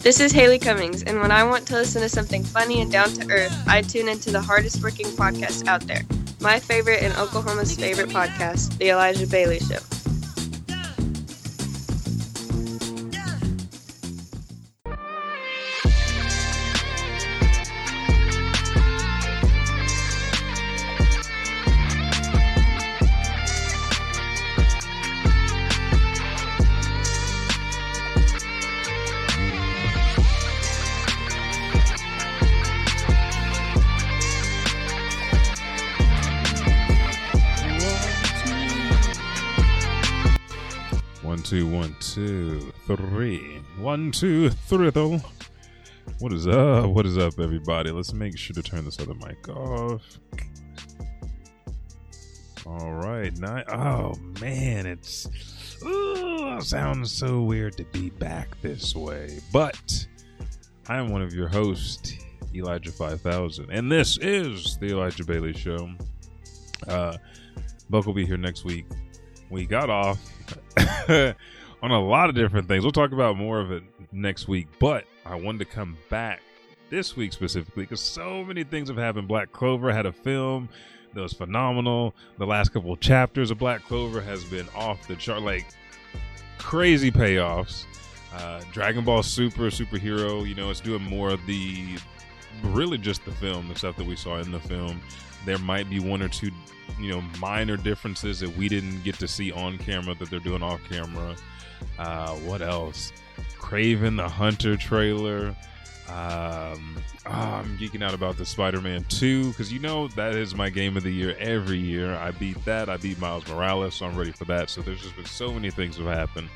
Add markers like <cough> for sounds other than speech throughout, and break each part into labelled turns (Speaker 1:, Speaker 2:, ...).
Speaker 1: This is Haley Cummings, and when I want to listen to something funny and down to earth, I tune into the hardest working podcast out there. My favorite and Oklahoma's favorite podcast, The Elijah Bailey Show.
Speaker 2: Two, three. One, two, three, though. What is up? What is up, everybody? Let's make sure to turn this other mic off. All right. Now, oh, man. It's. Sounds so weird to be back this way. But I am one of your hosts, Elijah 5000. And this is the Elijah Bailey Show. Uh, Buck will be here next week. We got off <laughs> on a lot of different things. We'll talk about more of it next week, but I wanted to come back this week specifically because so many things have happened. Black Clover had a film that was phenomenal. The last couple of chapters of Black Clover has been off the chart, like crazy payoffs. Uh, Dragon Ball Super, superhero, you know, it's doing more of the really just the film, the stuff that we saw in the film. There might be one or two, you know, minor differences that we didn't get to see on camera that they're doing off camera. Uh, what else? Kraven the Hunter trailer. Um, oh, I'm geeking out about the Spider-Man 2 because you know that is my game of the year every year. I beat that. I beat Miles Morales, so I'm ready for that. So there's just been so many things have happened,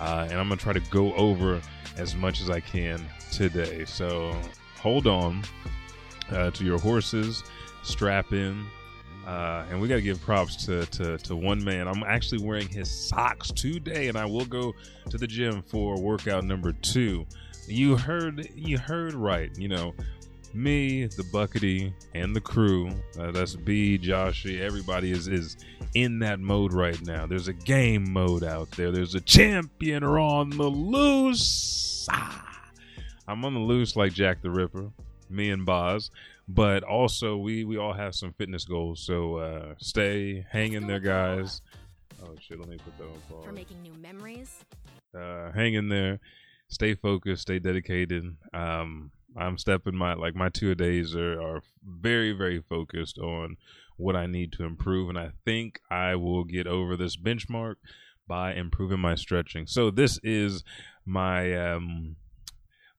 Speaker 2: uh, and I'm gonna try to go over as much as I can today. So hold on uh, to your horses, strap in. Uh, and we got to give props to, to, to one man. I'm actually wearing his socks today, and I will go to the gym for workout number two. You heard you heard right. You know, me, the Buckity, and the crew. Uh, that's B, Joshy. Everybody is is in that mode right now. There's a game mode out there. There's a champion on the loose. Ah. I'm on the loose like Jack the Ripper. Me and Boz but also we we all have some fitness goals so uh stay hanging there guys oh shit let me put that on pause
Speaker 3: for making new memories.
Speaker 2: uh hang in there stay focused stay dedicated um i'm stepping my like my two days are, are very very focused on what i need to improve and i think i will get over this benchmark by improving my stretching so this is my um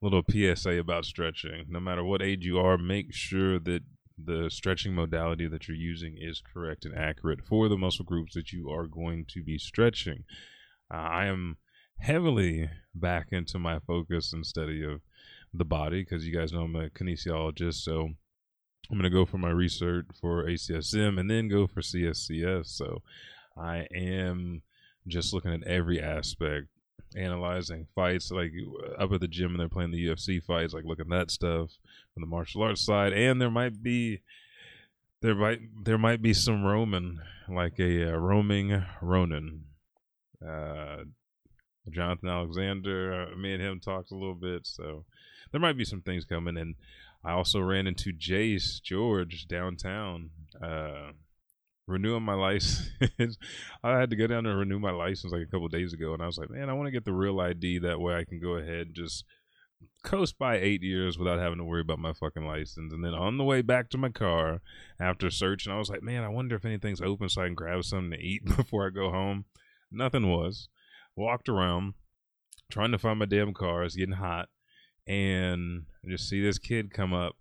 Speaker 2: little PSA about stretching. No matter what age you are, make sure that the stretching modality that you're using is correct and accurate for the muscle groups that you are going to be stretching. Uh, I am heavily back into my focus and study of the body because you guys know I'm a kinesiologist, so I'm going to go for my research for ACSM and then go for CSCS. So I am just looking at every aspect analyzing fights like up at the gym and they're playing the UFC fights, like looking at that stuff from the martial arts side, and there might be there might there might be some Roman like a uh, roaming Ronin. Uh, Jonathan Alexander, uh, me and him talked a little bit, so there might be some things coming. And I also ran into Jace George downtown. Uh, renewing my license. <laughs> I had to go down and renew my license like a couple days ago, and I was like, man, I want to get the real ID. That way, I can go ahead and just coast by eight years without having to worry about my fucking license. And then on the way back to my car, after searching, I was like, man, I wonder if anything's open so I can grab something to eat <laughs> before I go home. Nothing was. Walked around trying to find my damn car. It's getting hot, and I just see this kid come up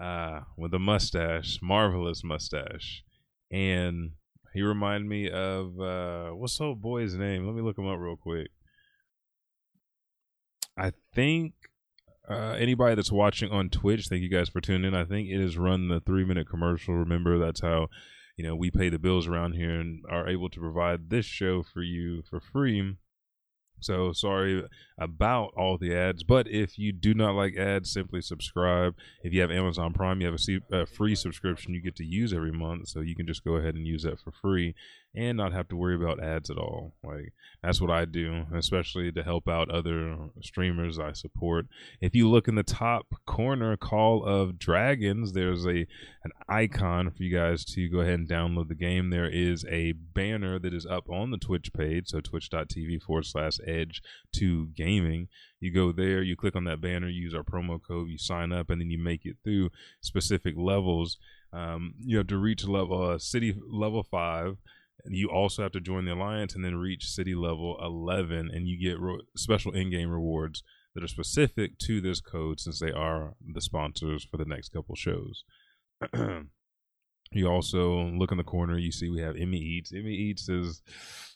Speaker 2: uh, with a mustache, marvelous mustache and he reminded me of uh what's old boy's name? Let me look him up real quick. I think uh, anybody that's watching on Twitch, thank you guys for tuning in. I think it is run the three minute commercial. Remember, that's how you know we pay the bills around here and are able to provide this show for you for free. So sorry about all the ads, but if you do not like ads, simply subscribe. If you have Amazon Prime, you have a, free subscription you get to use every month, so you can just go ahead and use that for free. And not have to worry about ads at all. Like that's what I do, especially to help out other streamers I support. If you look in the top corner, Call of Dragons, there's a an icon for you guys to go ahead and download the game. There is a banner that is up on the Twitch page, so twitch.tv forward slash edge to gaming. You go there, you click on that banner, use our promo code, you sign up, and then you make it through specific levels. Um, you have to reach level uh, city level five you also have to join the alliance and then reach city level 11, and you get ro- special in-game rewards that are specific to this code since they are the sponsors for the next couple shows. <clears throat> you also look in the corner, you see we have Immi Eats. Immi Eats is,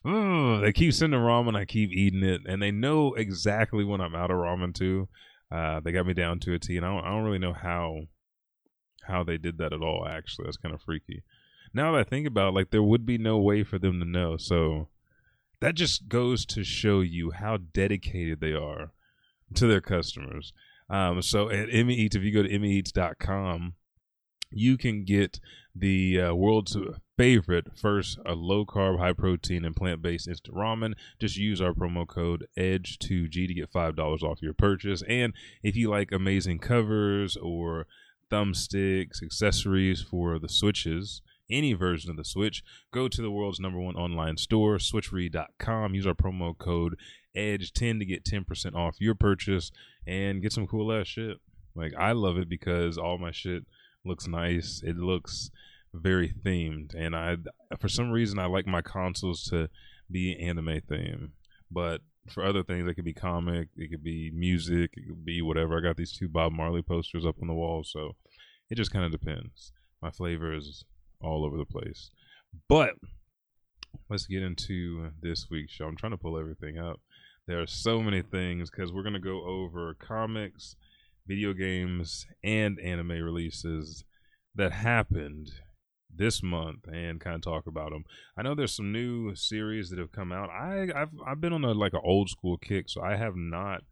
Speaker 2: they keep sending ramen, I keep eating it, and they know exactly when I'm out of ramen too. Uh, they got me down to a T, and I don't, I don't really know how how they did that at all. Actually, that's kind of freaky now that I think about it, like there would be no way for them to know. So that just goes to show you how dedicated they are to their customers. Um, so at Immi Eats, if you go to immieats.com, you can get the uh, world's favorite first a low carb, high protein, and plant based instant ramen. Just use our promo code EDGE2G to get $5 off your purchase. And if you like amazing covers or thumbsticks, accessories for the switches, any version of the Switch, go to the world's number one online store, switcheries.com. Use our promo code EDGE10 to get 10% off your purchase and get some cool ass shit. Like, I love it because all my shit looks nice. It looks very themed. And I, for some reason, I like my consoles to be anime themed. But for other things, it could be comic, it could be music, it could be whatever. I got these two Bob Marley posters up on the wall, so it just kind of depends. My flavor is all over the place. But let's get into this week's show. I'm trying to pull everything up. There are so many things because we're going to go over comics, video games, and anime releases that happened this month and kind of talk about them. I know there's some new series that have come out. I I've I've been on a like an old school kick, so I have not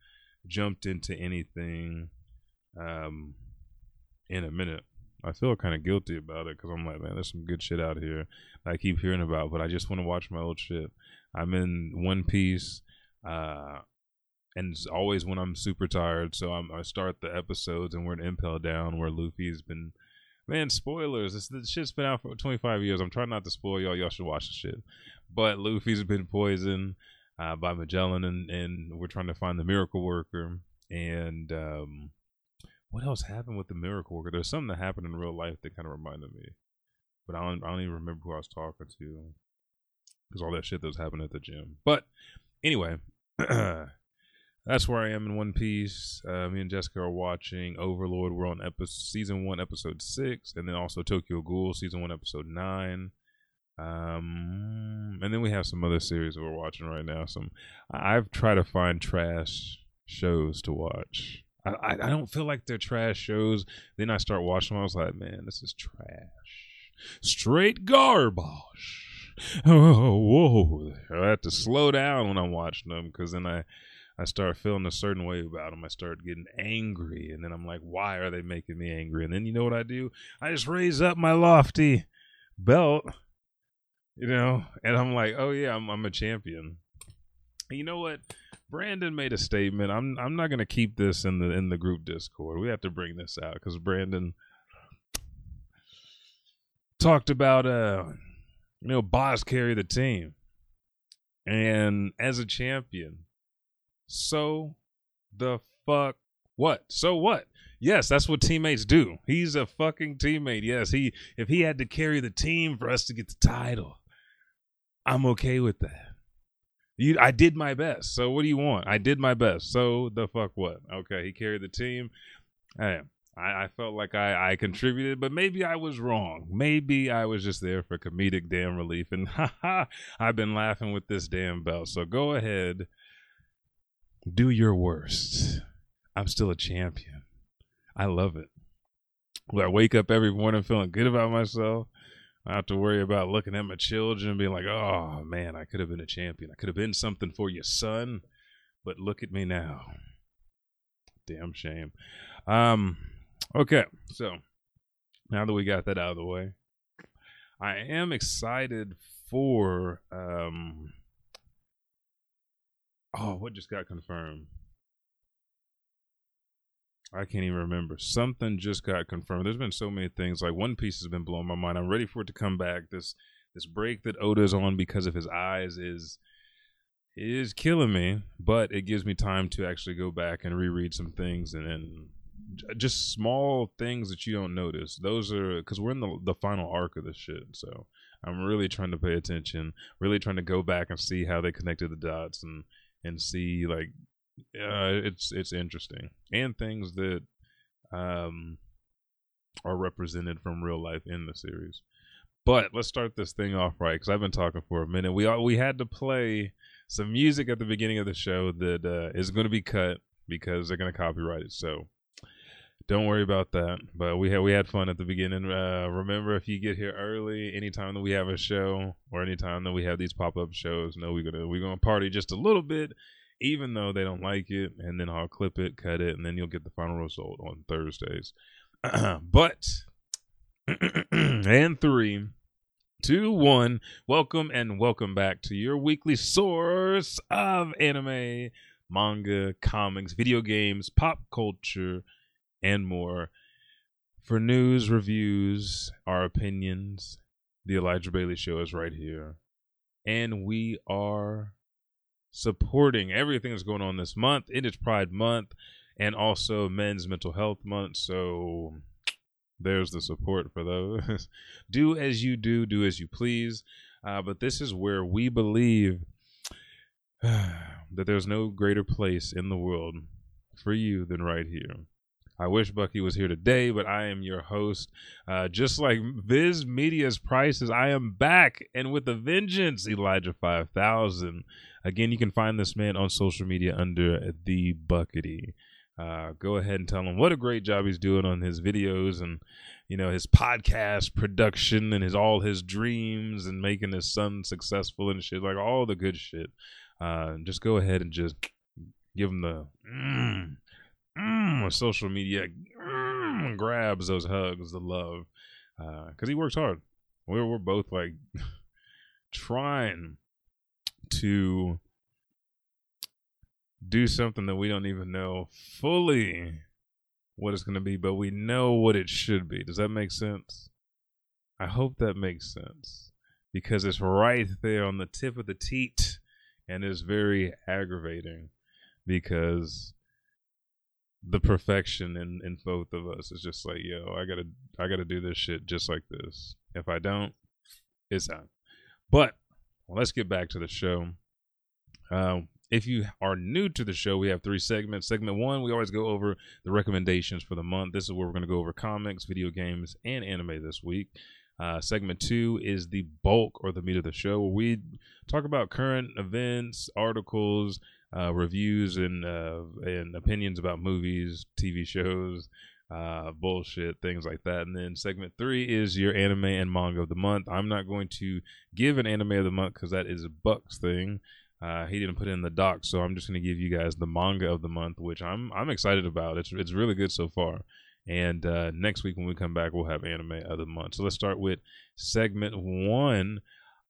Speaker 2: jumped into anything um in a minute. I feel kind of guilty about it because I'm like, man, there's some good shit out here I keep hearing about, but I just want to watch my old shit. I'm in One Piece, uh, and it's always when I'm super tired. So I'm, i start the episodes, and we're in Impel Down where Luffy's been. Man, spoilers! This, this shit's been out for 25 years. I'm trying not to spoil y'all. Y'all should watch the shit. But Luffy's been poisoned uh, by Magellan, and, and we're trying to find the Miracle Worker. And um, what else happened with the miracle worker? There's something that happened in real life that kind of reminded me, but I don't, I don't even remember who I was talking to because all that shit that was happening at the gym. But anyway, <clears throat> that's where I am in One Piece. Uh, me and Jessica are watching Overlord. We're on episode season one, episode six, and then also Tokyo Ghoul season one, episode nine. Um, and then we have some other series that we're watching right now. Some I've tried to find trash shows to watch I, I don't feel like they're trash shows. Then I start watching them. I was like, man, this is trash. Straight garbage. <laughs> Oh, whoa. I have to slow down when I'm watching them because then I, I start feeling a certain way about them. I start getting angry. And then I'm like, why are they making me angry? And then you know what I do? I just raise up my lofty belt, you know, and I'm like, oh, yeah, I'm, I'm a champion. And you know what? Brandon made a statement. I'm I'm not gonna keep this in the in the group Discord. We have to bring this out because Brandon talked about uh you know boss carry the team. And as a champion so the fuck what? So what? Yes that's what teammates do. He's a fucking teammate. Yes he if he had to carry the team for us to get the title i'm okay with that you, I did my best. So what do you want? I did my best. So the fuck what? Okay, he carried the team. Hey, I, I felt like I, I contributed, but maybe I was wrong. Maybe I was just there for comedic damn relief. And <laughs> haha, I've been laughing with this damn belt. So go ahead, do your worst. I'm still a champion. I love it. I wake up every morning feeling good about myself. I have to worry about looking at my children and being like, oh man, I could have been a champion. I could have been something for your son, but look at me now. Damn shame. Um, okay, so now that we got that out of the way, I am excited for um oh what just got confirmed I can't even remember. Something just got confirmed. There's been so many things. Like One Piece has been blowing my mind. I'm ready for it to come back. This this break that Oda's on because of his eyes is is killing me, but it gives me time to actually go back and reread some things and then just small things that you don't notice. Those are because we're in the the final arc of this shit. So I'm really trying to pay attention, really trying to go back and see how they connected the dots and and see like uh, it's it's interesting and things that um are represented from real life in the series. But let's start this thing off right because I've been talking for a minute. We all, we had to play some music at the beginning of the show that uh, is going to be cut because they're going to copyright it. So don't worry about that. But we had we had fun at the beginning. Uh, remember, if you get here early, anytime that we have a show or anytime that we have these pop up shows, know we're gonna we're gonna party just a little bit even though they don't like it, and then I'll clip it, cut it, and then you'll get the final result on Thursdays. <clears throat> but <clears throat> and three, two, one. Welcome and welcome back to your weekly source of anime, manga, comics, video games, pop culture, and more. For news, reviews, our opinions, the Elijah Bailey Show is right here. And we are supporting everything that's going on this month. It is Pride Month and also Men's Mental Health Month. So there's the support for those. <laughs> do as you do, do as you please. Uh, but this is where we believe <sighs> that there's no greater place in the world for you than right here. I wish Bucky was here today, but I am your host. Uh, just like Viz Media's prices, I am back and with a vengeance, Elijah 5000. Again, you can find this man on social media under the Buckity. Uh, go ahead and tell him what a great job he's doing on his videos and you know his podcast production and his all his dreams and making his son successful and shit like all the good shit. Uh, just go ahead and just give him the mm, mm, social media mm, grabs those hugs, the love, because uh, he works hard. We're we're both like <laughs> trying to do something that we don't even know fully what it's going to be, but we know what it should be. Does that make sense? I hope that makes sense because it's right there on the tip of the teat and it's very aggravating because the perfection in, in both of us is just like, yo, I gotta I gotta do this shit just like this. If I don't, it's out. But let's get back to the show. Uh, if you are new to the show, we have three segments. Segment one, we always go over the recommendations for the month. This is where we're going to go over comics, video games, and anime this week. Uh, segment two is the bulk or the meat of the show, where we talk about current events, articles, uh, reviews, and uh, and opinions about movies, TV shows, uh, bullshit, things like that. And then segment three is your anime and manga of the month. I'm not going to give an anime of the month because that is Buck's thing. Uh, he didn't put in the doc, so I'm just going to give you guys the manga of the month, which I'm I'm excited about. It's it's really good so far. And uh, next week when we come back, we'll have anime of the month. So let's start with segment one.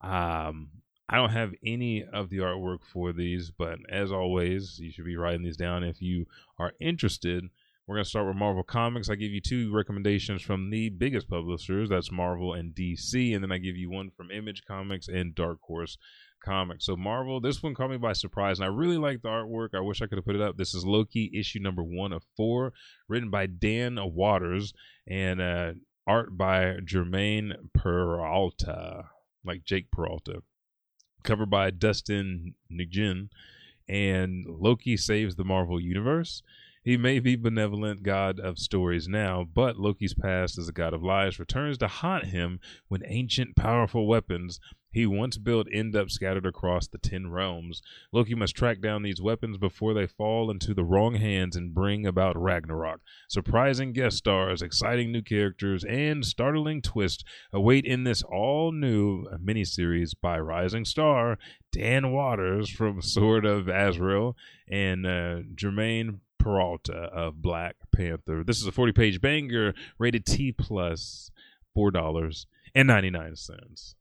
Speaker 2: Um, I don't have any of the artwork for these, but as always, you should be writing these down if you are interested. We're going to start with Marvel Comics. I give you two recommendations from the biggest publishers. That's Marvel and DC. And then I give you one from Image Comics and Dark Horse Comics. So Marvel, this one caught me by surprise. And I really like the artwork. I wish I could have put it up. This is Loki issue number one of four, written by Dan Watters and uh, art by Jermaine Peralta, like Jake Peralta. Covered by Dustin Nguyen. And Loki saves the Marvel Universe. He may be benevolent god of stories now, but Loki's past as a god of lies returns to haunt him when ancient powerful weapons he once built end up scattered across the ten realms. Loki must track down these weapons before they fall into the wrong hands and bring about Ragnarok. Surprising guest stars, exciting new characters, and startling twist await in this all new miniseries by rising star Dan Watters from Sword of Azrael and uh, Jermaine Peralta of Black Panther. This is a 40 page banger rated T plus $4.99.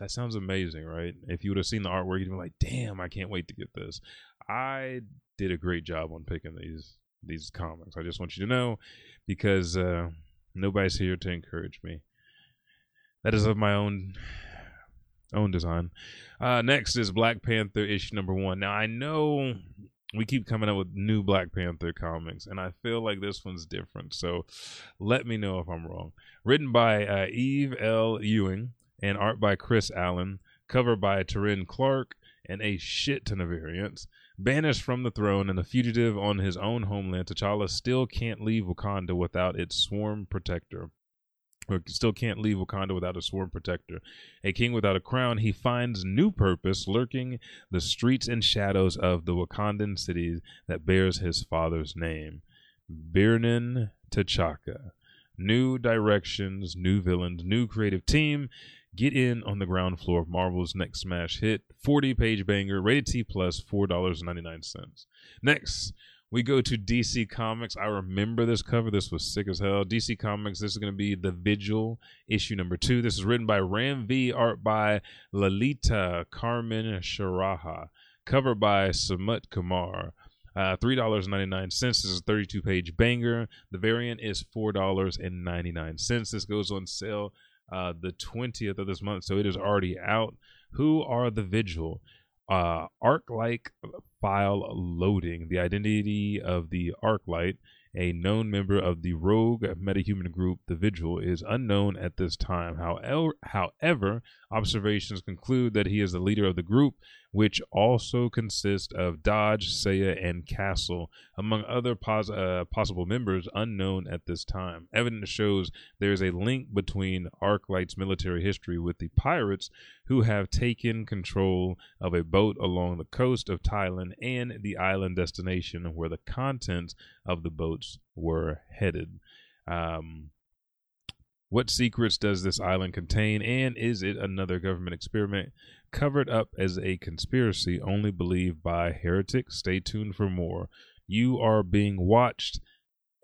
Speaker 2: that sounds amazing, right? If you would have seen the artwork, you'd be like, "Damn, I can't wait to get this." I did a great job on picking these these comics. I just want you to know because uh, nobody's here to encourage me. That is of my own own design. Uh, next is Black Panther issue number one. Now I know we keep coming up with new Black Panther comics, and I feel like this one's different. So let me know if I'm wrong. Written by uh, Eve L. Ewing and art by Chris Allen, cover by Taurin Clark, and a shit ton of variants. Banished from the throne and a fugitive on his own homeland, T'Challa still can't leave Wakanda without its swarm protector. Or still can't leave Wakanda without a sworn protector. A king without a crown, he finds new purpose lurking the streets and shadows of the Wakandan city that bears his father's name. Birnin T'Chaka. New directions, new villains, new creative team, Get in on the ground floor of Marvel's next smash hit, 40 page banger, rated T plus, $4.99. Next, we go to DC Comics. I remember this cover. This was sick as hell. DC Comics, this is going to be The Vigil, issue number two. This is written by Ram V, art by Lalita Carmen Sharaha, cover by Samut Kumar. Uh, $3.99. This is a 32 page banger. The variant is $4.99. This goes on sale uh, the 20th of this month, so it is already out. Who are the Vigil? Uh, Arc-Light file loading. The identity of the Arc-Light, a known member of the rogue metahuman group, the Vigil, is unknown at this time. However, however, observations conclude that he is the leader of the group which also consists of Dodge, Saya, and Castle, among other pos- uh, possible members unknown at this time. Evidence shows there is a link between Arc-Light's military history with the pirates who have taken control of a boat along the coast of Thailand and the island destination where the contents of the boats were headed. Um, what secrets does this island contain, and is it another government experiment covered up as a conspiracy only believed by heretics? Stay tuned for more. You are being watched,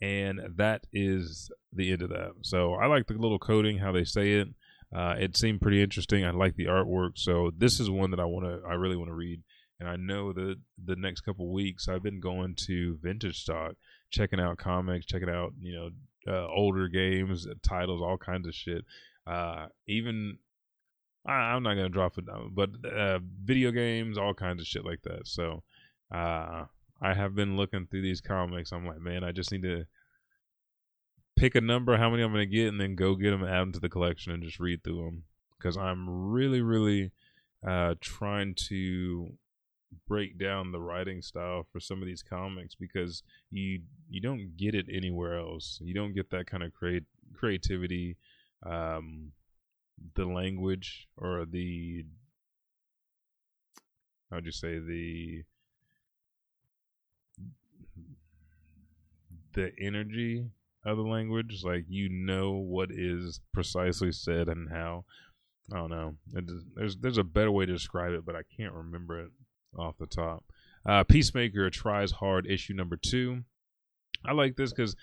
Speaker 2: and that is the end of that. So I like the little coding, how they say it. Uh, it seemed pretty interesting. I like the artwork, so this is one that I want to, I really want to read. And I know that the next couple weeks I've been going to Vintage Stock, checking out comics, checking out you know uh, older games, titles, all kinds of shit. Uh, even I, am not gonna drop it but uh, video games, all kinds of shit like that. So uh, I have been looking through these comics. I'm like, man, I just need to pick a number, how many I'm gonna get, and then go get them, add them to the collection, and just read through them. Because I'm really, really uh, trying to break down the writing style for some of these comics because you you don't get it anywhere else. You don't get that kind of create creativity, um, the language or the how would you say the the energy of the language. Like you know what is precisely said and how. I don't know. There's there's a better way to describe it but i can't remember it off the top. Uh, Peacemaker tries hard issue number two. I like this because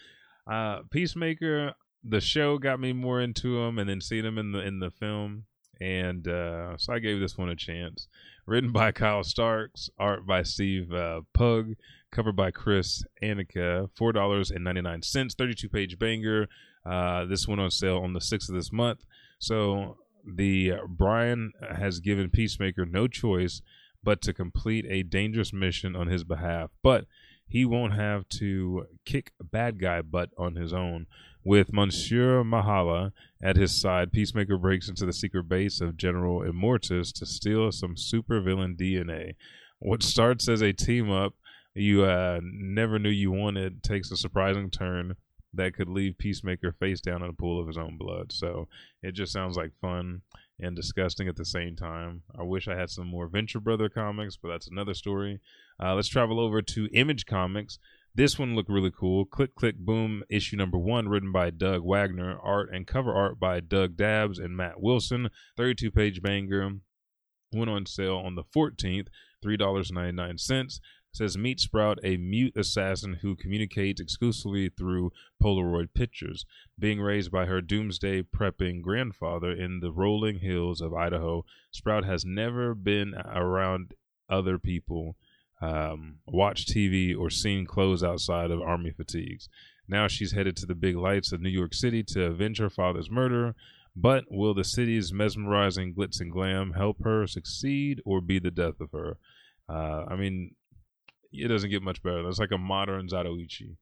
Speaker 2: uh, Peacemaker, the show got me more into him, and then seeing him in the in the film, and uh, so I gave this one a chance. Written by <laughs> Kyle Starks, art by Steve uh, Pugh, covered by Chris Annika. Four dollars and ninety nine cents. Thirty two page banger. Uh, this went on sale on the sixth of this month. So the uh, Brian has given Peacemaker no choice but to complete a dangerous mission on his behalf. But he won't have to kick bad guy butt on his own. With Monsieur Mallah at his side, Peacemaker breaks into the secret base of General Immortus to steal some supervillain DNA. What starts as a team up you uh, never knew you wanted takes a surprising turn that could leave Peacemaker face down in a pool of his own blood. So it just sounds like fun and disgusting at the same time. I wish I had some more Venture Brother comics, but that's another story. Uh, let's travel over to Image Comics. This one looked really cool. Click, click, boom. Issue number one, written by Doug Wagner. Art and cover art by Doug Dabbs and Matt Wilson. 32 page banger. Went on sale on the 14th, $3.99. says meet Sprout, a mute assassin who communicates exclusively through Polaroid pictures. Being raised by her doomsday prepping grandfather in the rolling hills of Idaho, Sprout has never been around other people, um, watched TV, or seen clothes outside of army fatigues. Now she's headed to the big lights of New York City to avenge her father's murder. But will the city's mesmerizing glitz and glam help her succeed or be the death of her? Uh, I mean, it doesn't get much better. That's like a modern Zatoichi.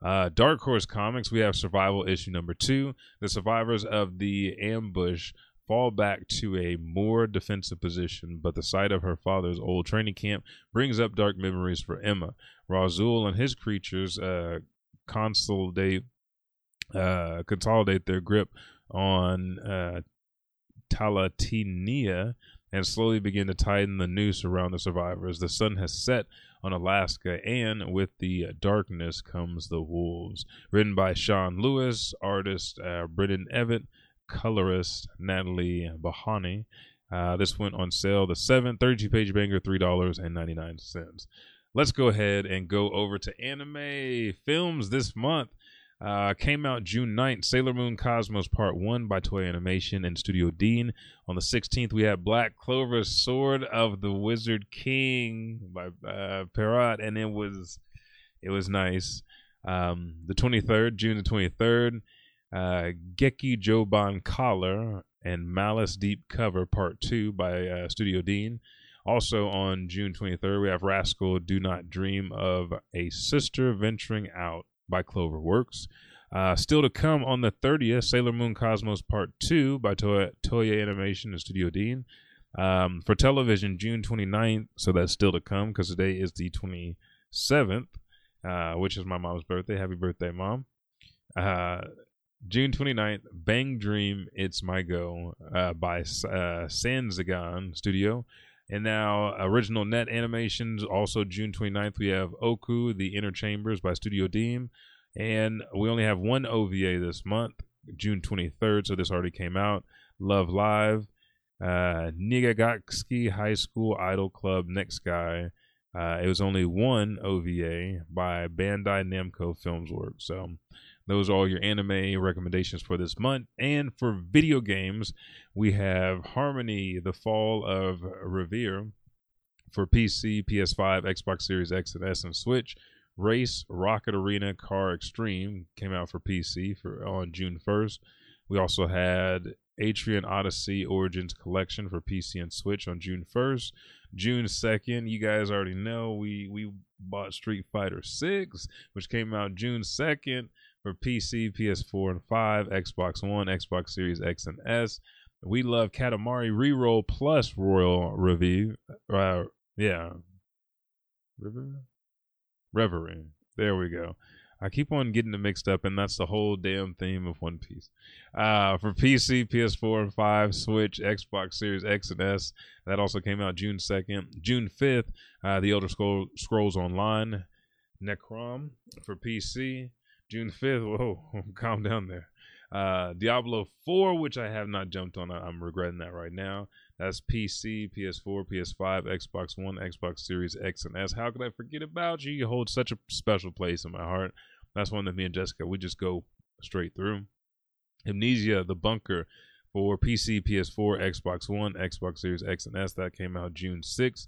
Speaker 2: Uh, Dark Horse Comics, we have Survival issue number two. The survivors of the ambush fall back to a more defensive position, but the sight of her father's old training camp brings up dark memories for Emma. Rasul and his creatures uh, consolidate uh, consolidate their grip on uh, Talatenia and slowly begin to tighten the noose around the survivors. The sun has set on Alaska, and with the darkness comes the wolves. Written by Sean Lewis, artist uh, Brendan Evett, colorist Natalie Bahani. Uh, this went on sale the 7th, 32 page banger, $3.99. Let's go ahead and go over to anime films this month. Uh, came out June 9th, Sailor Moon Cosmos Part 1 by Toei Animation and Studio Deen. On the 16th, we have Black Clover Sword of the Wizard King by uh, and it was it was nice. Um, the 23rd, June the 23rd, uh, Geki Joban Collar and Malice Deep Cover Part 2 by uh, Studio Deen. Also on June 23rd, we have Rascal Do Not Dream of a Sister Venturing Out by Cloverworks. Uh, still to come on the 30th, Sailor Moon Cosmos Part 2 by Toei Animation and Studio Deen. Um, for television, June 29th, so that's still to come because today is the 27th, uh, which is my mom's birthday. Happy birthday, mom. Uh, June 29th, Bang Dream, It's My Go uh, by uh, Sanzigen Studio. And now, original net animations, also June 29th, we have Oku, The Inner Chambers by Studio Deen. And we only have one OVA this month, June 23rd, so this already came out. Love Live, uh, Nijigasaki High School Idol Club Next Guy. Uh, it was only one OVA by Bandai Namco Filmsworks. So those are all your anime recommendations for this month. And for video games, we have Harmony, The Fall of Revere for PC, PS5, Xbox Series X and S, and Switch. Race Rocket Arena Car Extreme came out for PC for on June 1st. We also had Etrian Odyssey Origins Collection for PC and Switch on June 1st. June 2nd, you guys already know we we bought Street Fighter 6, which came out June 2nd for PC, PS4, and 5, Xbox One, Xbox Series X and S. We love Katamari Reroll Plus Royal Review. Uh, yeah. River? Reverie. There we go. I keep on getting it mixed up, and that's the whole damn theme of One Piece. Uh, for PC, PS4, and 5, Switch, Xbox Series X and S. That also came out June 2nd. June 5th, uh, The Elder Scroll, Scrolls Online, Necrom for PC. June 5th. Whoa, <laughs> calm down there. Uh, Diablo 4, which I have not jumped on. I'm regretting that right now. That's PC, PS4, PS5, Xbox One, Xbox Series X and S. How could I forget about you? You hold such a special place in my heart. That's one that me and Jessica, we just go straight through. Amnesia, The Bunker for PC, PS4, Xbox One, Xbox Series X and S. That came out June 6th.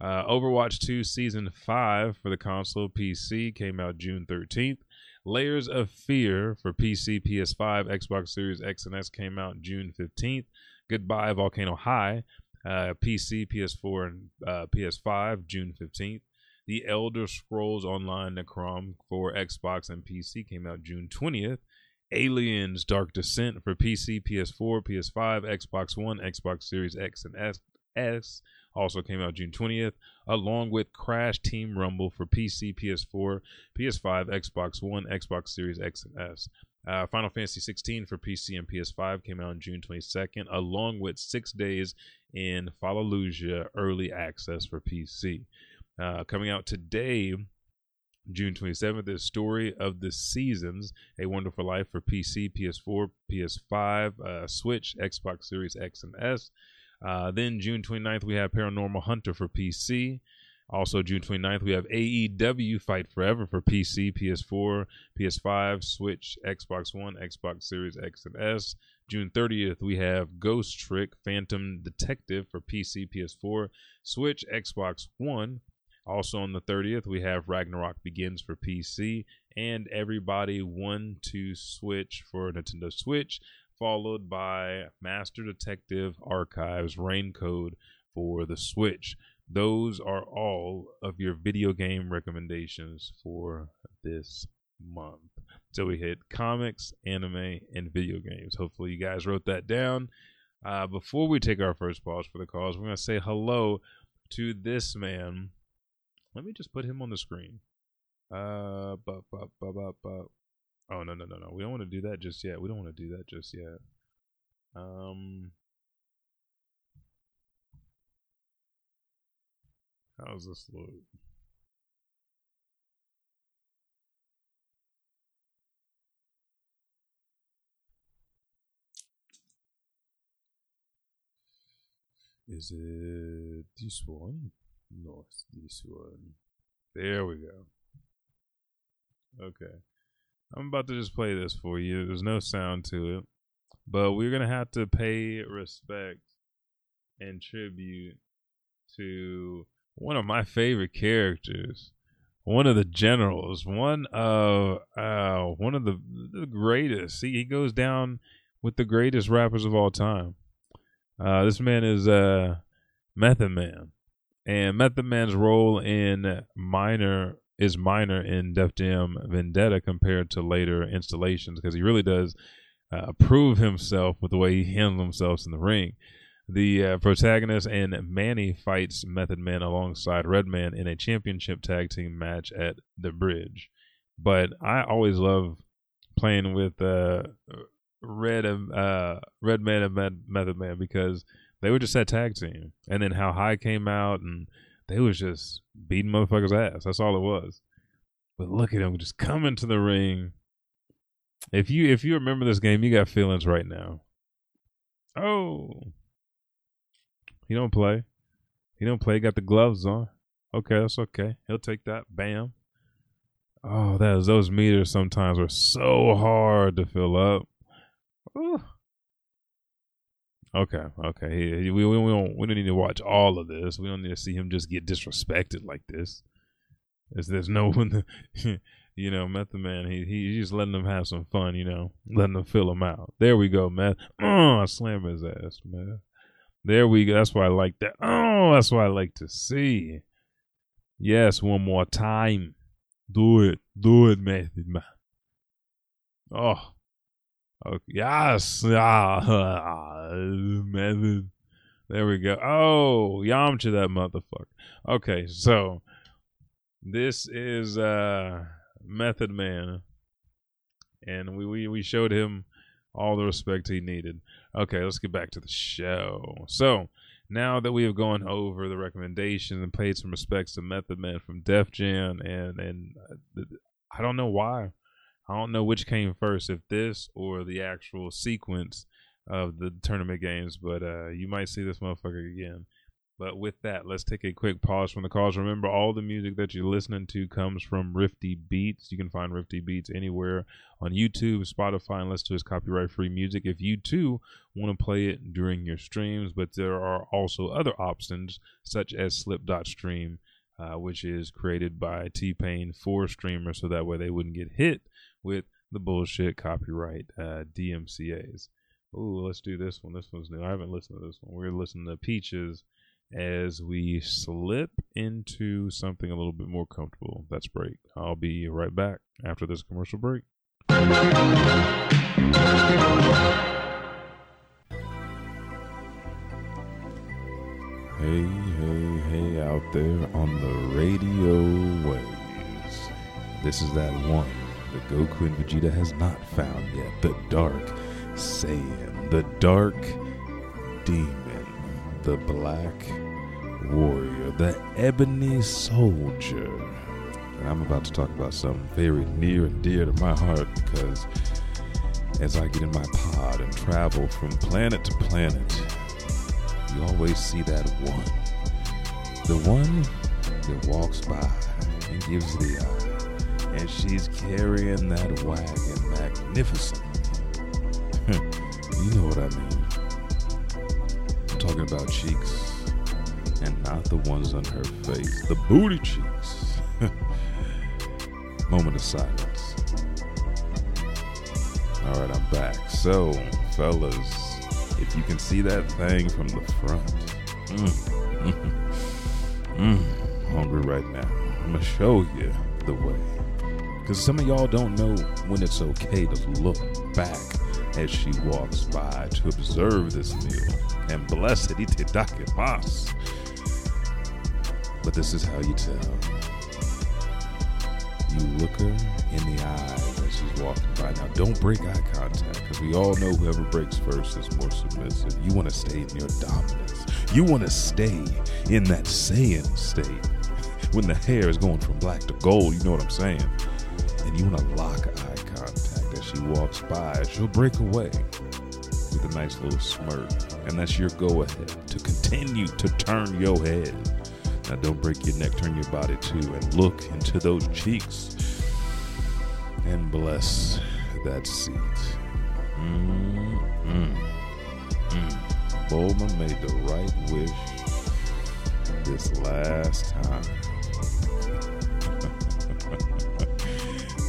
Speaker 2: Uh, Overwatch 2 Season 5 for the console PC came out June 13th. Layers of Fear for PC, PS5, Xbox Series X and S came out June 15th. Goodbye Volcano High, uh, PC, PS4, and uh, PS5, June 15th. The Elder Scrolls Online Necrom for Xbox and PC came out June 20th. Aliens Dark Descent for PC, PS4, PS5, Xbox One, Xbox Series X and S, Also came out June 20th, along with Crash Team Rumble for PC, PS4, PS5, Xbox One, Xbox Series X and S. Uh, Final Fantasy 16 for PC and PS5 came out on June 22nd, along with six days in Fallujah early access for PC. Uh, coming out today, June 27th is Story of the Seasons, A Wonderful Life for PC, PS4, PS5, uh, Switch, Xbox Series X and S. Uh, then June 29th, we have Paranormal Hunter for PC. Also, June 29th, we have AEW Fight Forever for PC, PS4, PS5, Switch, Xbox One, Xbox Series X and S. June 30th, we have Ghost Trick Phantom Detective for PC, PS4, Switch, Xbox One. Also on the 30th, we have Ragnarok Begins for PC and Everybody 1-2-Switch for Nintendo Switch, followed by Master Detective Archives Rain Code for the Switch. Those are all of your video game recommendations for this month. So we hit comics, anime, and video games. Hopefully, you guys wrote that down. Uh, before we take our first pause for the calls, we're going to say hello to this man. Let me just put him on the screen. Uh, Oh no no no no! We don't want to do that just yet. We don't want to do that just yet. Um, how's this look? Is it this one? No, it's this one. There we go. Okay. I'm about to just play this for you. There's no sound to it. But we're to have to pay respect and tribute to one of my favorite characters, one of the generals, one of uh, one of the, the greatest. See, he goes down with the greatest rappers of all time. Uh, this man is uh, Method Man, and Method Man's role in minor is minor in Def Jam Vendetta compared to later installations because he really does uh, prove himself with the way he handles himself in the ring. The uh, protagonist and Manny fights Method Man alongside Redman in a championship tag team match at the Bridge. But I always love playing with uh, Red uh, Redman and Method Man because they were just that tag team, and then how High came out and they was just beating motherfuckers' ass. That's all it was. But look at him just coming to the ring. If you if you remember this game, you got feelings right now. Oh, he don't play. He don't play. Got the gloves on. Okay, that's okay. He'll take that. Bam. Oh, that is, those meters sometimes are so hard to fill up. Ooh. Okay, okay. He, we, we, we don't we don't need to watch all of this. We don't need to see him just get disrespected like this. There's, there's no <laughs> one, you know, Method Man. He he's just letting them have some fun, you know, letting them fill him out. There we go, man. Oh, <clears throat> I slam his ass, man. There we go. That's why I like that. Oh, <clears throat> that's what I like to see. Yes, one more time. Do it, do it, Method Man. Oh, Okay. Yes. <laughs> Ah, method. There we go. Oh, Yamcha that motherfucker. Okay, so this is uh Method Man. And we, we, we showed him all the respect he needed. Okay, let's get back to the show. So now that we have gone over the recommendations and paid some respects to Method Man from Def Jam and and uh, I don't know why I don't know which came first, if this or the actual sequence of the tournament games, but uh, you might see this motherfucker again. But with that, let's take a quick pause from the calls. Remember, all the music that you're listening to comes from Rifti Beats. You can find Rifti Beats anywhere on YouTube, Spotify, and listen to his copyright free music if you too want to play it during your streams. But there are also other options, such as Slip.stream, uh, which is created by T Pain for streamers so that way they wouldn't get hit with the bullshit copyright uh, DMCA's. Ooh, let's do this one. This one's new. I haven't listened to this one. We're listening to listen to Peaches as we slip into something a little bit more comfortable. That's break. I'll be right back after this commercial break. Hey, hey, hey, out there on the radio waves. This is that one that Goku and Vegeta has not found yet. The Dark Saiyan, the Dark Demon, the Black Warrior, the Ebony Soldier. And I'm about to talk about something very near and dear to my heart because as I get in my pod and travel from planet to planet, you always see that one. The one that walks by and gives the eye, and she's carrying that wagon magnificently. <laughs> you know what I mean. I'm talking about cheeks, and not the ones on her face, the booty cheeks. <laughs> Moment of silence. All right, I'm back. So, fellas, if you can see that thing from the front, mm, <laughs> mm, hungry right now. I'm gonna show you the way. Because some of y'all don't know when it's okay to look back as she walks by to observe this meal. And bless it. mas. But this is how you tell. You look her in the eyes as she's walking by. Now, don't break eye contact because we all know whoever breaks first is more submissive. You want to stay in your dominance. You want to stay in that Saiyan state <laughs> when the hair is going from black to gold. You know what I'm saying? And you want to lock eye contact as she walks by. She'll break away with a nice little smirk. And that's your go ahead to continue to turn your head. Now, don't break your neck, turn your body too, and look into those cheeks and bless that seat. Mm-mm. Mm. Bulma made the right wish this last time.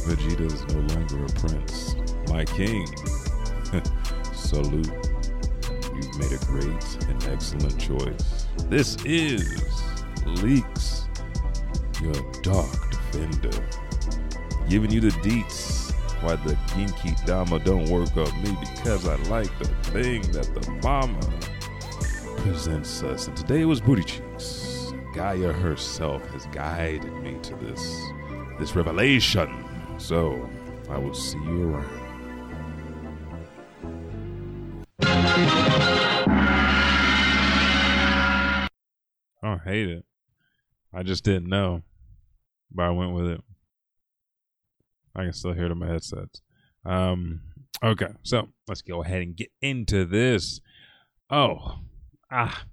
Speaker 2: Vegeta is no longer a prince. My king. <laughs> Salute. You've made a great and excellent choice. This is Leaks, your dark defender. Giving you the deets why the Genki Dama don't work on me because I like the thing that the mama presents us. And today it was Booty Cheeks. Gaia herself has guided me to this this revelation. So I will see you around. I don't hate it. I just didn't know, but I went with it. I can still hear it in my headsets. Um, okay, so let's go ahead and get into this. Oh, ah,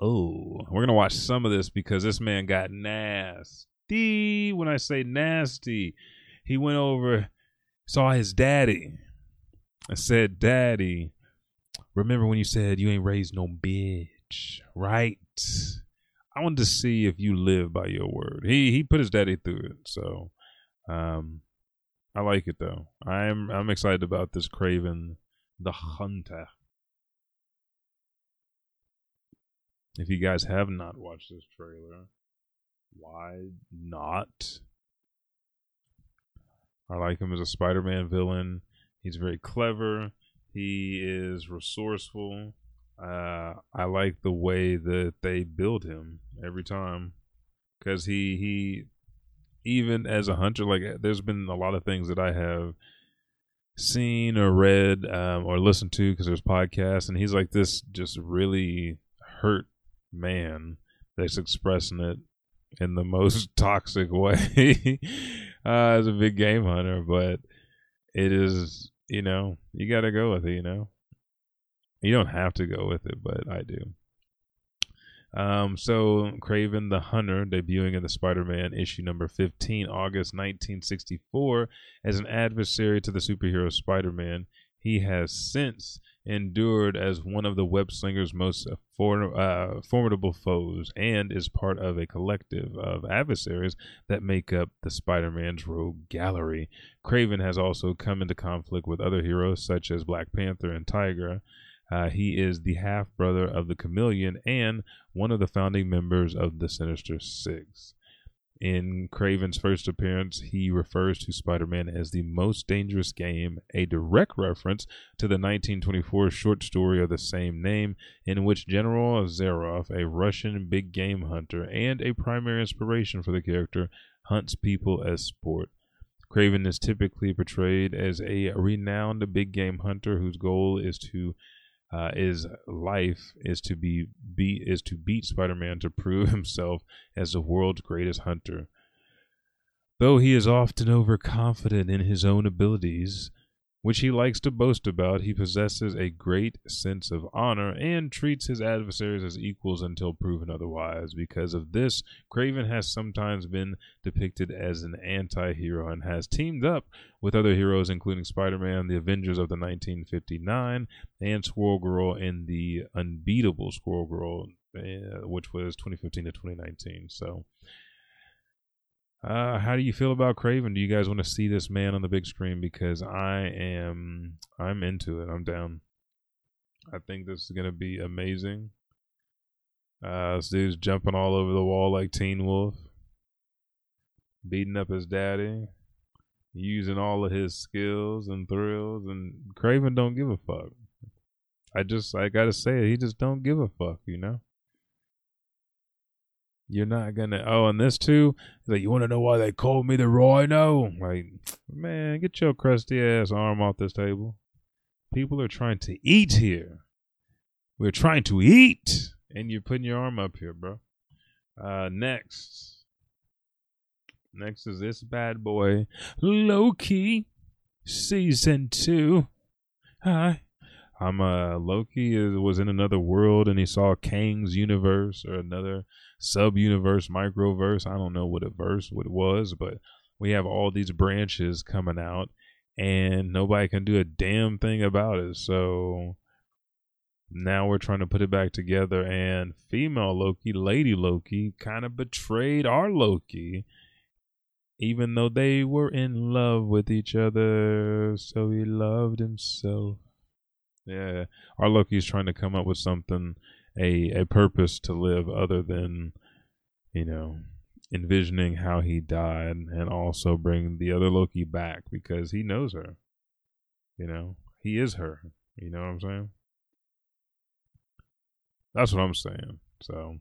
Speaker 2: oh, we're gonna watch some of this because this man got nasty. When I say nasty, he went over, saw his daddy, and said, "Daddy, remember when you said you ain't raised no bitch, right?" I wanted to see if you live by your word. He he put his daddy through it, so um, I like it though. I'm I'm excited about this Kraven the Hunter. If you guys have not watched this trailer, why not? I like him as a Spider-Man villain. He's very clever. He is resourceful. Uh, I like the way that they build him every time because he he even as a hunter like there's been a lot of things that I have seen or read um, or listened to because there's podcasts and he's like this just really hurt man that's expressing it in the most <laughs> toxic way uh, as a big game hunter but it is you know you got to go with it you know you don't have to go with it, but I do. Um, so Kraven the Hunter debuting in the Spider-Man issue number 15, August 1964, as an adversary to the superhero Spider-Man. He has since endured as one of the web slinger's most for, uh, formidable foes and is part of a collective of adversaries that make up the Spider-Man's rogue gallery. Kraven has also come into conflict with other heroes such as Black Panther and Tigra. Uh, he is the half brother of the Chameleon and one of the founding members of the Sinister Six. In Kraven's first appearance, he refers to Spider Man as the most dangerous game, a direct reference to the 1924 short story of the same name, in which General Zaroff, a Russian big game hunter and a primary inspiration for the character, hunts people as sport. Craven is typically portrayed as a renowned big game hunter whose goal is to uh, is life is to be beat is to beat Spider-Man to prove <laughs> himself as the world's greatest hunter. Though he is often overconfident in his own abilities, which he likes to boast about. He possesses a great sense of honor and treats his adversaries as equals until proven otherwise. Because of this, Kraven has sometimes been depicted as an anti hero and has teamed up with other heroes, including Spider Man, the Avengers of the 1959, and Squirrel Girl in the Unbeatable Squirrel Girl, uh, which was 2015 to 2019. So. Uh, how do you feel about Kraven? Do you guys want to see this man on the big screen? Because I am, I'm into it. I'm down. I think this is gonna be amazing. Uh, this dude's jumping all over the wall like Teen Wolf, beating up his daddy, using all of his skills and thrills, and Kraven don't give a fuck. I just, I gotta say it. He just don't give a fuck, you know. You're not gonna. Oh, and this too. Like, you want to know why they called me the Rhino? Like, man, get your crusty ass arm off this table. People are trying to eat here. We're trying to eat, and you're putting your arm up here, bro. Uh, next, next is this bad boy, Loki, season two. Hi. I'm uh Loki is, was in another world and he saw Kang's universe or another sub universe, microverse. I don't know what a verse what it was, but we have all these branches coming out and nobody can do a damn thing about it. So now we're trying to put it back together and female Loki, Lady Loki, kind of betrayed our Loki. Even though they were in love with each other, so he loved himself. Yeah, our Loki's trying to come up with something a a purpose to live other than you know envisioning how he died and also bring the other Loki back because he knows her. You know, he is her. You know what I'm saying? That's what I'm saying. So,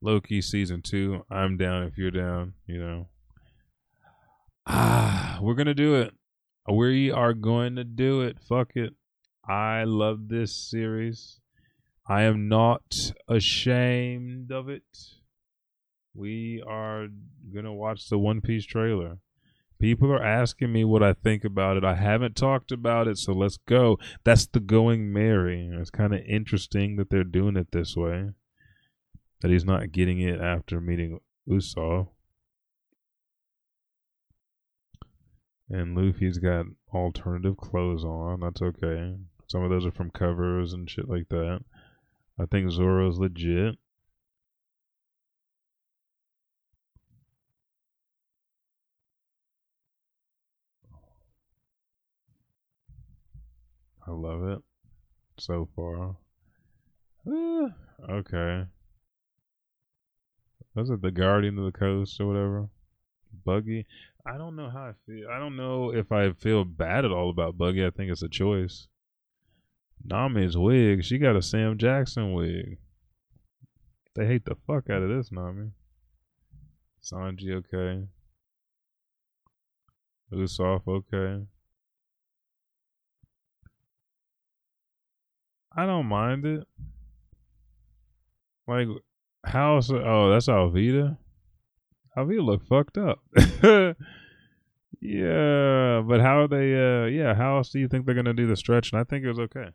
Speaker 2: Loki season two, I'm down if you're down, you know. Ah, we're to do it. We are going to do it. Fuck it. I love this series. I am not ashamed of it. We are gonna watch the One Piece trailer. People are asking me what I think about it. I haven't talked about it, so let's go. That's the going Merry. It's kind of interesting that they're doing it this way. That he's not getting it after meeting Usopp. And Luffy's got alternative clothes on. That's okay. Some of those are from covers and shit like that. I think Zoro's legit. I love it so far. Uh, okay. Was it the Guardian of the Coast or whatever? Buggy. I don't know how I feel. I don't know if I feel bad at all about Buggy. I think it's a choice. Nami's wig, she got a Sam Jackson wig. They hate the fuck out of this Nami. Sanji, okay. Usopp, okay. I don't mind it. Like, how's oh, that's Alvida. Alvida look fucked up. <laughs> yeah, but how are they? Uh, yeah, how else do you think they're gonna do the stretch? And I think it was okay.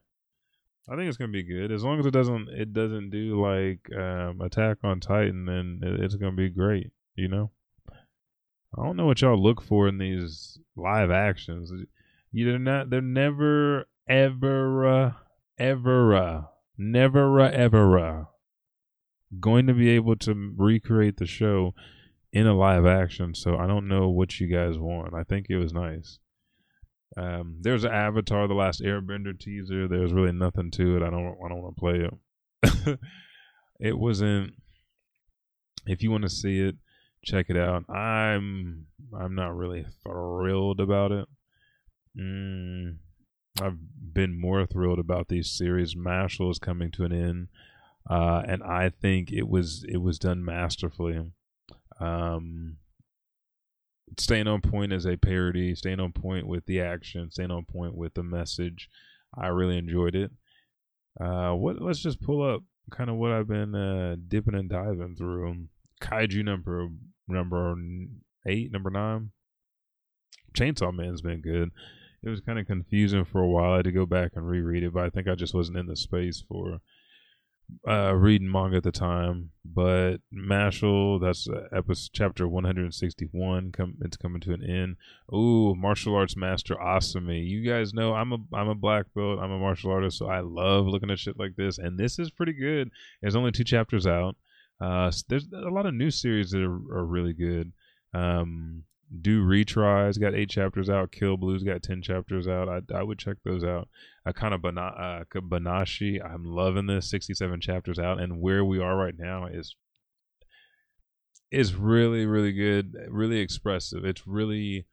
Speaker 2: I think it's gonna be good as long as it doesn't it doesn't do like um, Attack on Titan, then it's gonna be great. You know. I don't know what y'all look for in these live actions. You're not. They're never ever uh, ever uh, never uh, ever going to be able to recreate the show in a live action. So I don't know what you guys want. I think it was nice. Um, there's an Avatar, the last Airbender teaser. There's really nothing to it. I don't. I don't want to play it. <laughs> it wasn't. If you want to see it, check it out. I'm. I'm not really thrilled about it. Mm, I've been more thrilled about these series. Mashle is coming to an end, uh, and I think it was it was done masterfully. Um, staying on point as a parody, staying on point with the action, staying on point with the message. I really enjoyed it. Uh, what? Let's just pull up kind of what I've been uh, dipping and diving through. Kaiju number number eight, number nine. Chainsaw Man's been good. it was kind of confusing for a while. I had to go back and reread it, but I think I just wasn't in the space for uh, reading manga at the time. But Mashle, that's uh, episode chapter 161. Come, it's coming to an end. Ooh, martial arts master Asami. You guys know I'm a I'm a black belt. I'm a martial artist, so I love looking at shit like this. And this is pretty good. There's only two chapters out. Uh, there's a lot of new series that are, are really good. Um, do retries got eight chapters out. Kill Blues got ten chapters out. I, I would check those out. I kind of Bana- uh, Banashi. I'm loving this. Sixty seven chapters out, and where we are right now is is really really good. Really expressive. It's really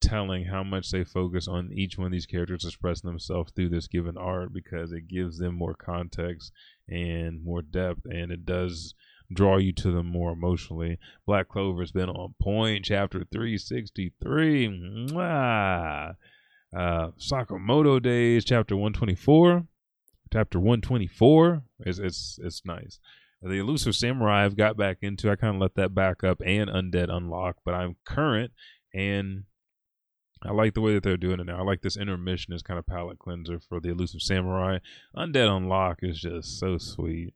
Speaker 2: telling how much they focus on each one of these characters expressing themselves through this given art because it gives them more context and more depth, and it does draw you to them more emotionally. Black Clover's been on point, chapter 363. Mwah. Uh, Sakamoto Days, chapter 124. Chapter 124 is it's it's nice. The Elusive Samurai I've got back into. I kind of let that back up and Undead Unluck, but I'm current and I like the way that they're doing it now. I like this intermission as kind of palate cleanser for the Elusive Samurai. Undead Unluck is just so sweet.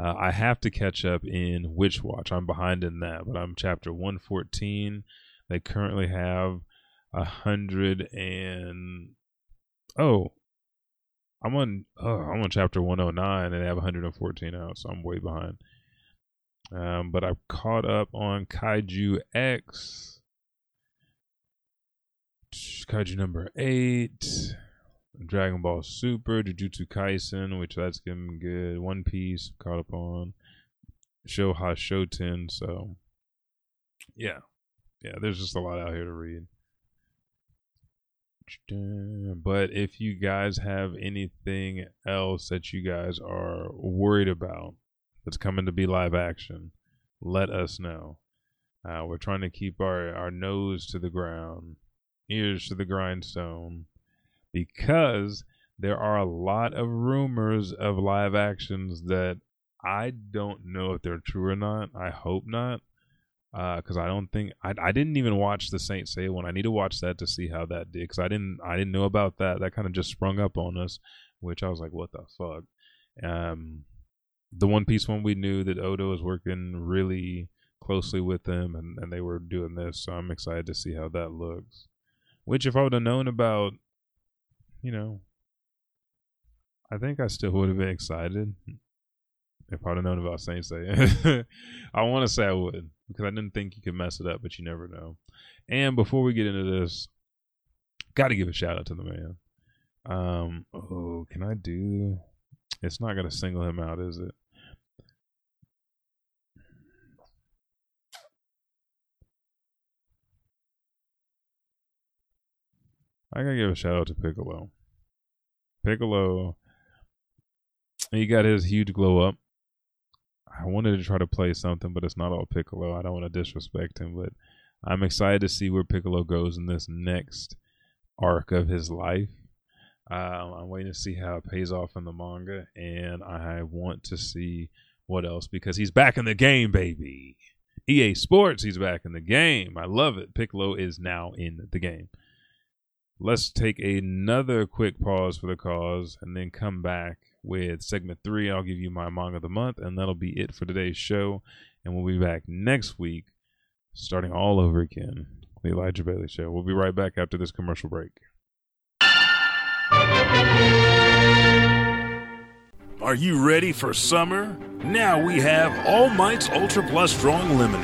Speaker 2: Uh, I have to catch up in Witch Watch. I'm behind in that, but I'm chapter 114. They currently have a hundred and oh, I'm on oh, I'm on chapter 109 and they have 114 out, so I'm way behind. Um, but I've caught up on Kaiju X, Kaiju number eight. Dragon Ball Super, Jujutsu Kaisen, which that's getting good. One Piece, caught up on. Show Shoten, so yeah. Yeah, there's just a lot out here to read. But if you guys have anything else that you guys are worried about that's coming to be live action, let us know. Uh, we're trying to keep our, our nose to the ground, ears to the grindstone because there are a lot of rumors of live actions that I don't know if they're true or not. I hope not, because uh, I don't think I, I didn't even watch the Saint Seiya one. I need to watch that to see how that did, because I didn't I didn't know about that. That kind of just sprung up on us, which I was like, what the fuck. Um, the One Piece one we knew that Oda was working really closely with them, and and they were doing this, so I'm excited to see how that looks. Which, if I would have known about you know, I think I still would have been excited if I'd have known about Saint Seiya. <laughs> I want to say I would because I didn't think you could mess it up, but you never know. And before we get into this, got to give a shout out to the man. Um, oh, can I do? It's not gonna single him out, is it? I gotta give a shout out to Piccolo. Piccolo, he got his huge glow up. I wanted to try to play something, but it's not all Piccolo. I don't want to disrespect him, but I'm excited to see where Piccolo goes in this next arc of his life. Um, I'm waiting to see how it pays off in the manga, and I want to see what else because he's back in the game, baby. EA Sports, he's back in the game. I love it. Piccolo is now in the game let's take another quick pause for the cause and then come back with segment three. I'll give you my manga of the month, and that'll be it for today's show. And we'll be back next week, starting all over again. The Elijah Bailey Show. We'll be right back after this commercial break.
Speaker 3: Are you ready for summer? Now we have All Might's Ultra Plus Strong Lemonade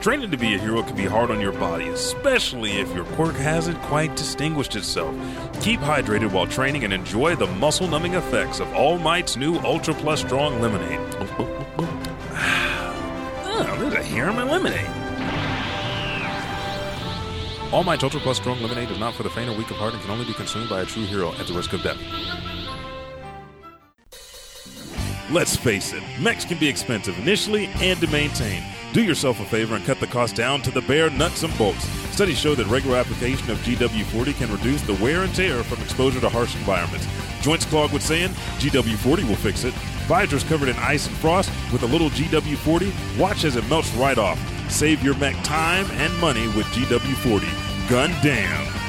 Speaker 3: Training to be a hero can be hard on your body, especially if your quirk hasn't quite distinguished itself. Keep hydrated while training and enjoy the muscle numbing effects of All Might's new Ultra Plus Strong Lemonade. oh, there's a hair in my lemonade. All Might's Ultra Plus Strong Lemonade is not for the faint or weak of heart and can only be consumed by a true hero at the risk of death. Let's face it, mechs can be expensive initially and to maintain. Do yourself a favor and cut the cost down to the bare nuts and bolts. Studies show that regular application of GW40 can reduce the wear and tear from exposure to harsh environments. Joints clogged with sand? GW40 will fix it. Visors covered in ice and frost? With a little GW40, watch as it melts right off. Save your mech time and money with GW40. Gun damn.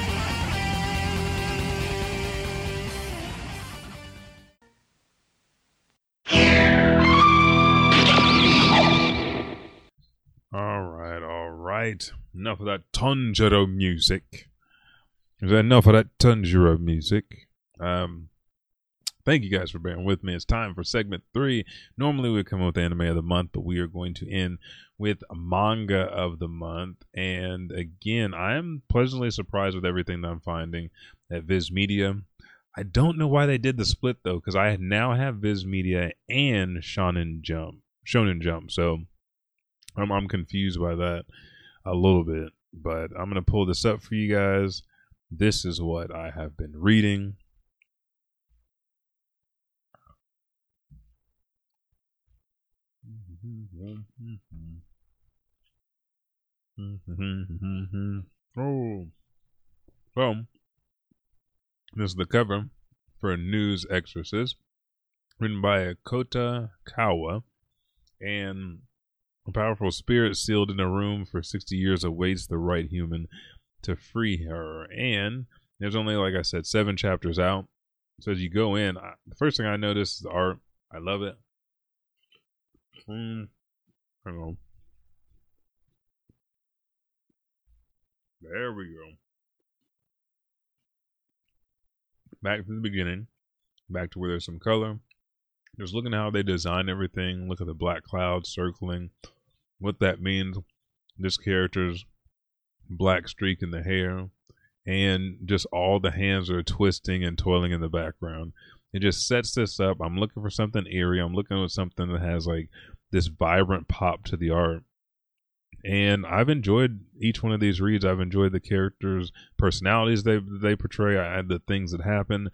Speaker 2: Right. Enough of that Tanjiro music. Enough of that Tanjiro music? Um, thank you guys for bearing with me. It's time for segment three. Normally we come up with anime of the month, but we are going to end with manga of the month. And again, I am pleasantly surprised with everything that I'm finding at Viz Media. I don't know why they did the split though, because I now have Viz Media and Shonen Jump. Shonen Jump. So I'm I'm confused by that a little bit. But I'm gonna pull this up for you guys. This is what I have been reading. Oh, well, this is the cover for Nue's Exorcist, written by Kota Kawae, and a powerful spirit sealed in a room for 60 years awaits the right human to free her. And there's only, like I said, seven chapters out. So as you go in, I, the first thing I notice is the art. I love it. Mm, on. There we go. Back to the beginning. Back to where there's some color. Just looking at how they design everything. Look at the black clouds circling. What that means. This character's black streak in the hair. And just all the hands are twisting and toiling in the background. It just sets this up. I'm looking for something eerie. I'm looking for something that has like this vibrant pop to the art. And I've enjoyed each one of these reads. I've enjoyed the characters' personalities they they portray. I the things that happen,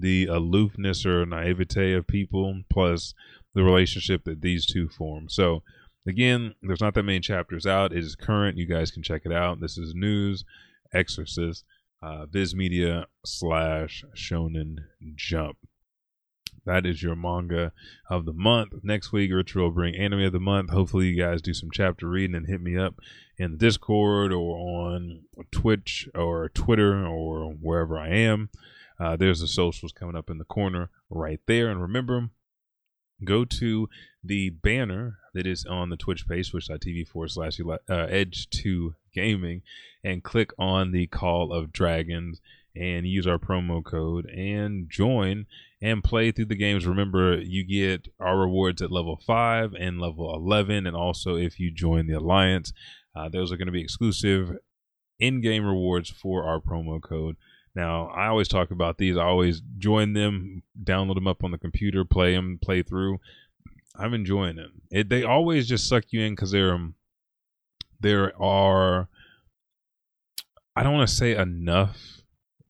Speaker 2: the aloofness or naivete of people, plus the relationship that these two form. So again, there's not that many chapters out. It is current. You guys can check it out. This is Nue's Exorcist, uh, Viz Media slash Shonen Jump. That is your manga of the month. Next week, Richard will bring anime of the month. Hopefully, you guys do some chapter reading and hit me up in Discord or on Twitch or Twitter or wherever I am. Uh, there's the socials coming up in the corner right there. And remember, go to the banner that is on the Twitch page, twitch.tv forward slash uh, edge2 gaming, and click on the Call of Dragons and use our promo code and join and play through the games. Remember, you get our rewards at level 5 and level 11, and also if you join the Alliance, uh, those are going to be exclusive in game rewards for our promo code. Now, I always talk about these. I always join them, download them up on the computer, play them, play through. I'm enjoying them. It, they always just suck you in because they're um, there are I don't want to say enough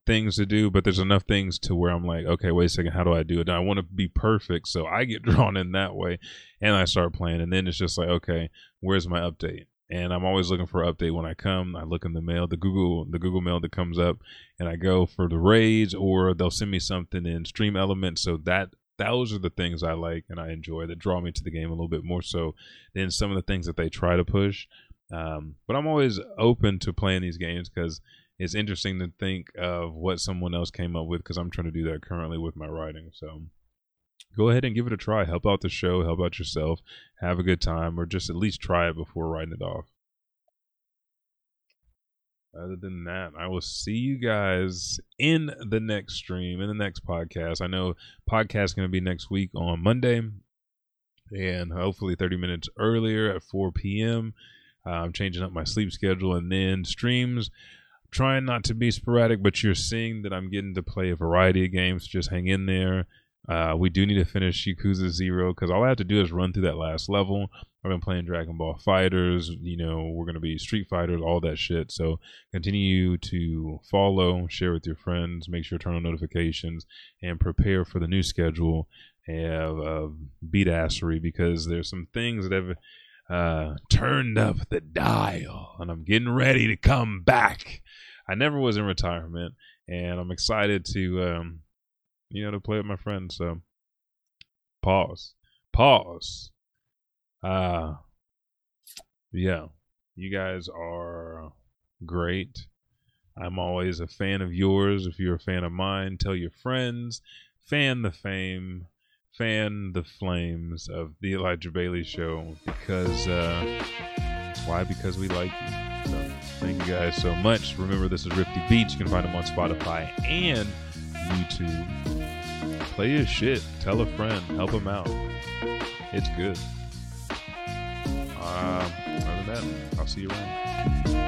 Speaker 2: things to do, but there's enough things to where I'm like, okay, wait a second, how do I do it? I want to be perfect, so I get <laughs> drawn in that way, and I start playing, and then it's just like, okay, where's my update? And I'm always looking for an update when I come. I look in the mail, the Google, the Google Mail that comes up, and I go for the raids, or they'll send me something in StreamElements. So that those are the things I like and I enjoy that draw me to the game a little bit more so than some of the things that they try to push. Um, but I'm always open to playing these games because it's interesting to think of what someone else came up with because I'm trying to do that currently with my writing. So go ahead and give it a try. Help out the show, help out yourself, have a good time, or just at least try it before writing it off. Other than that, I will see you guys in the next stream, in the next podcast. I know podcast going to be next week on Monday, and hopefully 30 minutes earlier at 4 p.m. Uh, I'm changing up my sleep schedule, and then streams trying not to be sporadic, but you're seeing that I'm getting to play a variety of games. Just hang in there. Uh, we do need to finish Yakuza Zero because all I have to do is run through that last level. I've been playing Dragon Ball FighterZ. You know, we're gonna be Street Fighters, all that shit. So continue to follow, share with your friends, make sure to turn on notifications, and prepare for the new schedule of, Beat Assery because there's some things that have uh, turned up the dial, and I'm getting ready to come back. I never was in retirement, and I'm excited to, um, you know, to play with my friends. So, pause, pause. Uh, yeah, you guys are great. I'm always a fan of yours. If you're a fan of mine, tell your friends. Fan the fame. Fan the flames of the Elijah Bailey Show because uh, why? Because we like you. Thank you guys so much. Remember, this is Rifti Beats. You can find him on Spotify and YouTube. Play his shit. Tell a friend. Help him out. It's good. Um, other than that, I'll see you around.